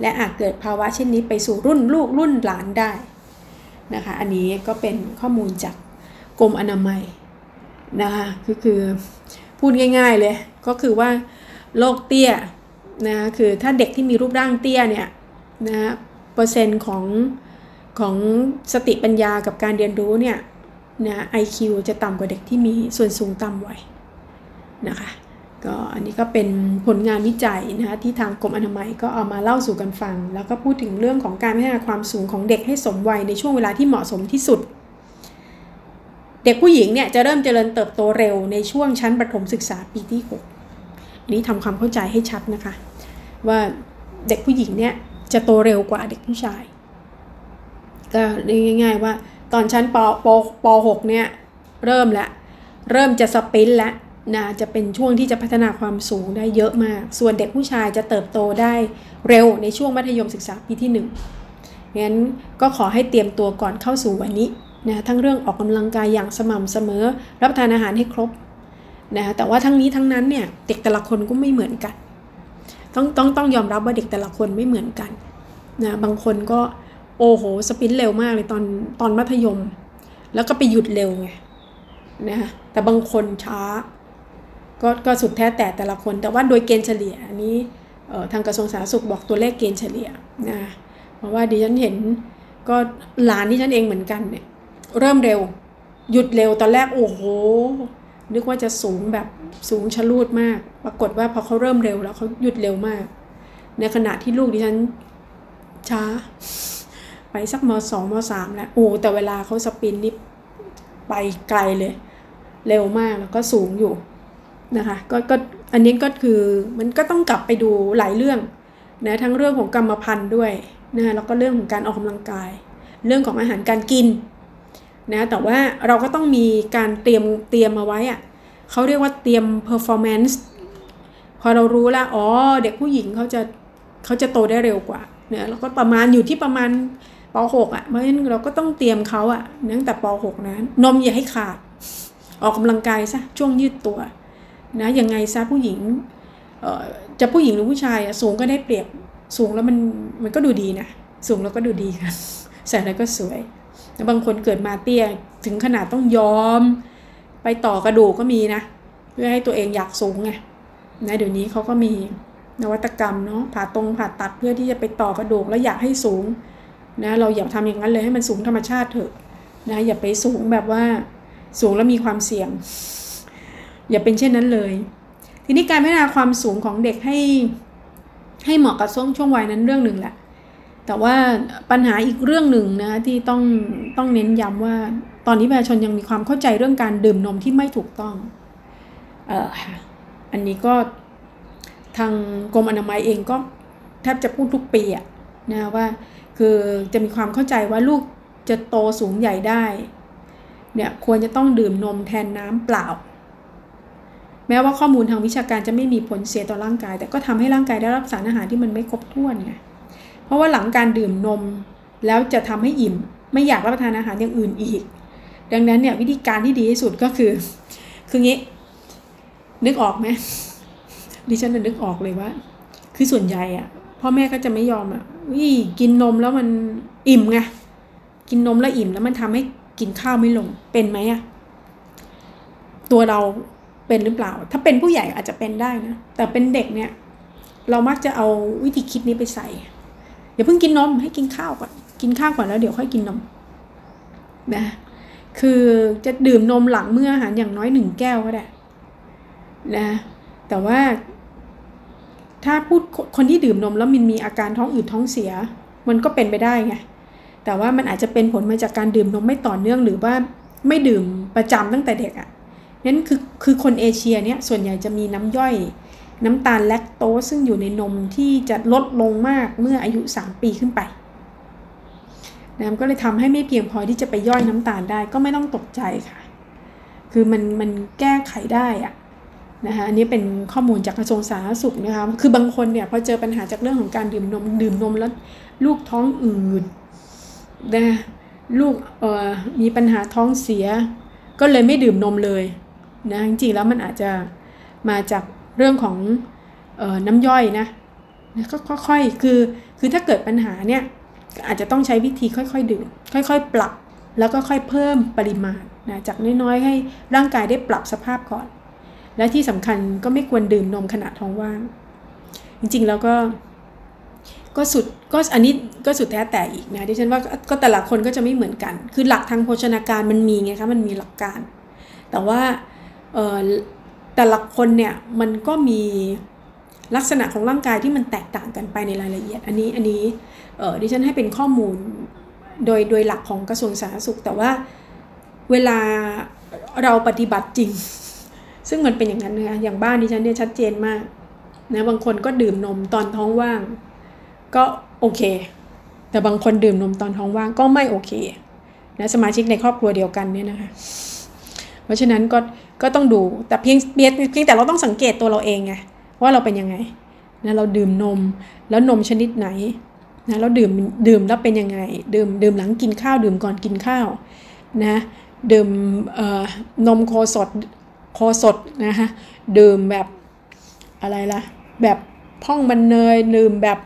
และอาจเกิดภาวะเช่นนี้ไปสู่รุ่นลูกรุ่นหลานได้นะคะ อันนี้ก็เป็นข้อมูลจากกรมอนามัยนะคะคือคือพูดง่ายๆเลยก็คือว่าโรคเตี้ยนะคือถ้าเด็กที่มีรูปร่างเตี้ยเนี่ยนะเปอร์เซ็นต์ของของสติปัญญากับการเรียนรู้เนี่ยนะไอคิวจะต่ำกว่าเด็กที่มีส่วนสูงต่ำไวัยนะคะ ก็อันนี้ก็เป็นผลงานวิจัยนะคะที่ทางกรมอนามัยก็เอามาเล่าสู่กันฟัง แล้วก็พูดถึงเรื่องของการพัฒนาความสูงของเด็กให้สมวัยในช่วงเวลาที่เหมาะสมที่สุด เด็กผู้หญิงเนี่ยจะเริ่มเจริญเติบโตเร็วในช่วงชั้นประถมศึกษาปีที่ 6 อันนี้ทำความเข้าใจให้ชัดนะคะ ว่าเด็กผู้หญิงเนี่ยจะโตเร็วกว่าเด็กผู้ชาย ก็ง่าย ๆ ว่าตอนชั้นปปป .6 เนี่ยเริ่มแล้วเริ่มจะสปินแล้ว นะจะเป็นช่วงที่จะพัฒนาความสูงได้เยอะมาก ส่วนเด็กผู้ชายจะเติบโตได้เร็วในช่วงมัธยมศึกษาปีที่1งั้นก็ขอให้เตรียมตัวก่อนเข้าสู่วันนี้นะทั้งเรื่องออกกำลังกายอย่างสม่ำเสมอ รับประทานอาหารให้ครบนะแต่ว่าทั้งนี้ทั้งนั้นเนี่ยเด็กแต่ละคนก็ไม่เหมือนกัน ต้องต้องต้องยอมรับว่าเด็กแต่ละคนไม่เหมือนกันนะบางคนก็โอ้โหสปินเร็วมากเลยตอนตอนมัธยม แล้วก็ไปหยุดเร็วไงนะคะแต่บางคนช้า ก็ก็สุดแท้แต่แต่ละคน แต่ว่าโดยเกณฑ์เฉลี่ยอันนี้ทางกระทรวงสาธารณสุขบอกตัวเลขเกณฑ์เฉลี่ยนะเพราะว่าดิฉันเห็นก็หลานที่ฉันเองเหมือนกันเนี่ยเริ่มเร็ว หยุดเร็วตอนแรกโอ้โห นึกว่าจะสูงแบบสูงชะลูดมาก ปรากฏว่าพอเขาเริ่มเร็วแล้วเขาหยุดเร็วมาก ในขณะที่ลูกดิฉันช้า ไปสักมสองมสามแล้วโอ้แต่เวลาเขาสปินนี่ไปไกลเลย เร็วมากแล้วก็สูงอยู่ นะคะก็ก็อันนี้ก็คือมันก็ต้องกลับไปดูหลายเรื่องนะทั้งเรื่องของกรรมพันธุ์ด้วยนะแล้วก็เรื่องของการออกกำลังกาย เรื่องของอาหารการกินนะแต่ว่าเราก็ต้องมีการเตรียมเตรียมมาไว้อะเขาเรียกว่าเตรียม performance พอเรารู้แล้วอ๋อเด็กผู้หญิงเขาจะเขาจะโตได้เร็วกว่าเนี่ยแล้วก็ประมาณอยู่ที่ประมาณป .6 อะเพราะฉะนั้นเราก็ต้องเตรียมเขาอะตั้งแต่ป .6 นะนมอย่าให้ขาด ออกกำลังกายซะช่วงยืดตัว นะยังไงซะผู้หญิงจะผู้หญิงหรือผู้ชายสูงก็ได้เปรียบสูงแล้วมันมันก็ดูดีนะ สูงแล้วก็ดูดีค่ะใส่แล้วก็สวยแล้วบางคนเกิดมาเตี้ยถึงขนาดต้องยอม ไปต่อกระดูกก็มีนะ เพื่อให้ตัวเองอยากสูงไงนะเดี๋ยวนี้เขาก็มีนวัตกรรมเนาะผ่าตรงผ่าตัดเพื่อที่จะไปต่อกระดูกแล้วอยากให้สูงนะเราอย่าทำอย่างนั้นเลยให้มันสูงธรรมชาติเถอะนะอย่าไปสูงแบบว่าสูงแล้วมีความเสี่ยง อย่าเป็นเช่นนั้นเลย ทีนี้การพัฒนาความสูงของเด็กให้ให้เหมาะกับช่วงช่วงวัยนั้นเรื่องหนึ่งแหละ แต่ว่าปัญหาอีกเรื่องหนึ่งนะที่ต้องต้องเน้นย้ำว่า ตอนนี้ประชาชนยังมีความเข้าใจเรื่องการดื่มนมที่ไม่ถูกต้องเอออันนี้ก็ทางกรมอนามัยเองก็แทบจะพูดทุกปีอะนะว่าคือจะมีความเข้าใจว่าลูกจะโตสูงใหญ่ได้เนี่ยควรจะต้องดื่มนมแทนน้ำเปล่า แม้ว่าข้อมูลทางวิชาการจะไม่มีผลเสียต่อร่างกาย แต่ก็ทำให้ร่างกายได้รับสารอาหารที่มันไม่ครบถ้วนไงเพราะว่าหลังการดื่มนมแล้วจะทำให้อิ่ม ไม่อยากรับประทานอาหารอย่างอื่นอีก ดังนั้นเนี่ยวิธีการที่ดีที่สุดก็คือ คืองี้ นึกออกไหมดิฉันนึกออกเลยว่า คือส่วนใหญ่อะพ่อแม่ก็จะไม่ยอมอะวิกินนมแล้วมันอิ่มไงกินนมแล้วอิ่มแล้วมันทำให้กินข้าวไม่ลงเป็นไหมอะตัวเรา เป็นหรือเปล่า ถ้าเป็นผู้ใหญ่อาจจะเป็นได้นะ แต่เป็นเด็กเนี่ย เรามักจะเอาวิธีคิดนี้ไปใส่ อย่าเพิ่งกินนมให้กินข้าวก่อน กินข้าวก่อนแล้วเดี๋ยวค่อยกินนมนะ คือจะดื่มนมหลังเมื่ออาหารอย่างน้อยหนึ่งแก้วก็ได้นะ แต่ว่า ถ้าพูดคนที่ดื่มนมแล้วมันมีอาการท้องอืดท้องเสีย มันก็เป็นไปได้ไง แต่ว่ามันอาจจะเป็นผลมาจากการดื่มนมไม่ต่อเนื่องหรือว่าไม่ดื่มประจำตั้งแต่เด็กอะ่ะ นั้นคือคือคนเอเชียเนี่ยส่วนใหญ่จะมีน้ำย่อย น้ำตาลแลคโตสซึ่งอยู่ในนมที่จะลดลงมากเมื่ออายุ 3 ปีขึ้นไปนะก็เลยทำให้ไม่เพียงพอที่จะไปย่อยน้ำตาลได้ก็ไม่ต้องตกใจค่ะ คือมันมันแก้ไขได้อะนะคะอันนี้เป็นข้อมูลจากกระทรวงสาธารณสุขนะคะคือบางคนเนี่ยพอเจอปัญหาจากเรื่องของการดื่มนมดื่มนมแล้วลูกท้องอืดนะลูกเอ่อมีปัญหาท้องเสีย ก็เลยไม่ดื่มนมเลย นะจริงๆแล้วมันอาจจะมาจากเรื่องของออน้ำย่อยนะก็ค่อยๆคือคือถ้าเกิดปัญหาเนี่ยอาจจะต้องใช้วิธีค่อยๆดื่มค่อยๆ ปรับแล้วก็ค่อยเพิ่มปริมาณนะจากน้อยๆ ให้ร่างกายได้ปรับสภาพก่อน และที่สำคัญก็ไม่ควรดื่มนมขณะท้องว่าง จริงๆแล้วก็ก็สุดก็อันนี้ก็สุดแท้แต่อีกนะที่ฉันว่าก็แต่ละคนก็จะไม่เหมือนกัน คือหลักทางโภชนาการมันมีไงคะมันมีหลักการ แต่ว่า แต่ละคนเนี่ยมันก็มีลักษณะของร่างกายที่มันแตกต่างกันไปในรายละเอียด อันนี้อันนี้ดิฉันให้เป็นข้อมูลโดยโดยหลักของกระทรวงสาธารณสุข แต่ว่าเวลาเราปฏิบัติจริง ซึ่งมันเป็นอย่างนั้นนะคะอย่างบ้านดิฉันเนี่ยชัดเจนมากนะบางคนก็ดื่มนมตอนท้องว่าง ก็โอเค แต่บางคนดื่มนมตอนท้องว่างก็ไม่โอเคนะสมาชิกในครอบครัวเดียวกันเนี่ยนะคะ เพราะฉะนั้นก็ ก็ต้องดูแต่เพียงเพียงแต่เราต้องสังเกตตัวเราเองไงว่าเราเป็นยังไงนะเราดื่มนมแล้วนมชนิดไหนนะเราดื่มดื่มแล้วเป็นยังไง ดื่มดื่มหลังกินข้าว ดื่มก่อนกินข้าวนะดื่มนมโคสดโคสดนะคะดื่มแบบอะไรล่ะ แบบพ่องบันเนยดื่มแบบ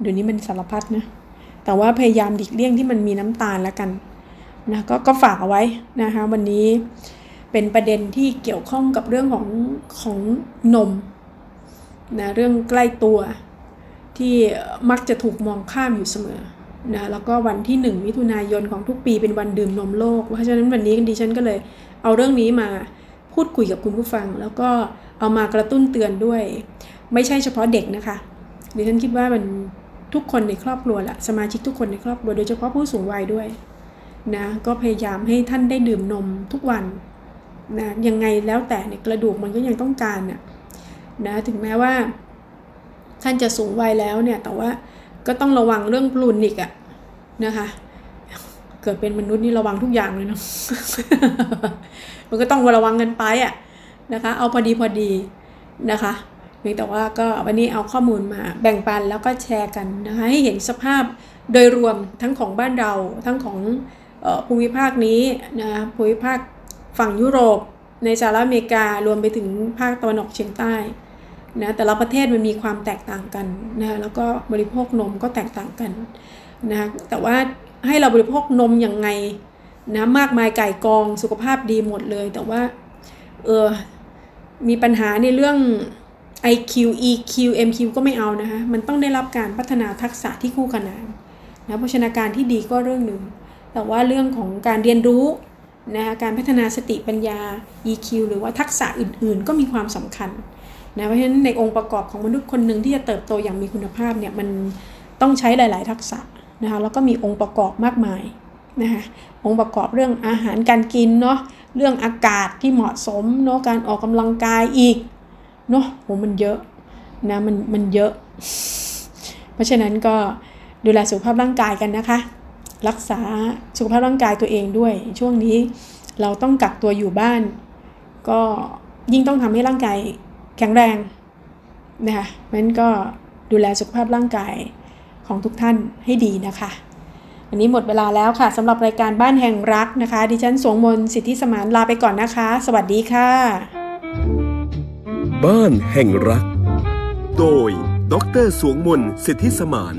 เดี๋ยวนี้มันสารพัดนะแต่ว่าพยายามหลีกเลี่ยงที่มันมีน้ำตาลแล้วกันนะกก็ฝากเอาไว้นะคะวันนี้ เป็นประเด็นที่เกี่ยวข้องกับเรื่องของของนมนะเรื่องใกล้ตัวที่มักจะถูกมองข้ามอยู่เสมอนะแล้วก็วันที่ 1 มิถุนายนของทุกปีเป็นวันดื่มนมโลก เพราะฉะนั้นวันนี้ดิฉันก็เลยเอาเรื่องนี้มาพูดคุยกับคุณผู้ฟัง แล้วก็เอามากระตุ้นเตือนด้วย ไม่ใช่เฉพาะเด็กนะคะดิฉันคิดว่ามันทุกคนในครอบครัวแหละสมาชิกทุกคนในครอบครัวโดยเฉพาะผู้สูงวัยด้วยนะก็พยายามให้ท่านได้ดื่มนมทุกวัน นะยังไงแล้วแต่เนี่ยกระดูกมันก็ยังต้องการน่ะนะถึงแม้ว่า ท่านจะสูงวัยแล้วเนี่ยแต่ว่าก็ต้องระวังเรื่องพลุนอีกอะนะคะเกิดเป็นมนุษย์นี่ระวังทุกอย่างเลยเนาะมันก็ต้องระวังกันไปอะนะคะ เอาพอดีพอดีนะคะเพียงแต่ว่าก็วันนี้เอาข้อมูลมาแบ่งปันแล้วก็แชร์กันนะคะให้เห็นสภาพโดยรวมทั้งของบ้านเราทั้งของภูมิภาคนี้นะภูมิภาค ฝั่งยุโรป ในสหรัฐอเมริการวมไปถึงภาคตะวันออกเฉียงใต้นะแต่ละประเทศมันมีความแตกต่างกันนะแล้วก็บริโภคนมก็แตกต่างกันนะแต่ว่าให้เราบริโภคนมอย่างไงนะมากมายไก่กองสุขภาพดีหมดเลย แต่ว่าเออมีปัญหาในเรื่อง IQ EQ MQ ก็ไม่เอานะคะมันต้องได้รับการพัฒนาทักษะที่คู่ขนานนะโภชนาการที่ดีก็เรื่องหนึ่งแต่ว่าเรื่องของการเรียนรู้ นะคะการพัฒนาสติปัญญา EQ หรือว่าทักษะอื่นๆ ก็มีความสำคัญนะเพราะฉะนั้นในองค์ประกอบของมนุษย์คนหนึ่งที่จะเติบโตอย่างมีคุณภาพเนี่ยมันต้องใช้หลาย ๆ ทักษะนะคะแล้วก็มีองค์ประกอบมากมายนะคะองค์ประกอบเรื่องอาหารการกินเนาะเรื่องอากาศที่เหมาะสมเนาะการออกกำลังกายอีกเนาะโหมันเยอะนะมันมันเยอะ เพราะฉะนั้นก็ดูแลสุขภาพร่างกายกันนะคะ รักษาสุขภาพร่างกายตัวเองด้วย ช่วงนี้เราต้องกักตัวอยู่บ้าน ก็ยิ่งต้องทำให้ร่างกายแข็งแรงนะคะนั้นก็ดูแลสุขภาพร่างกายของทุกท่านให้ดีนะคะอันนี้หมดเวลาแล้วค่ะสำหรับรายการบ้านแห่งรักนะคะ ดิฉันสวงมนสิทธิสมานลาไปก่อนนะคะ สวัสดีค่ะ บ้านแห่งรัก โดย ดรสวงมนสิทธิสมาน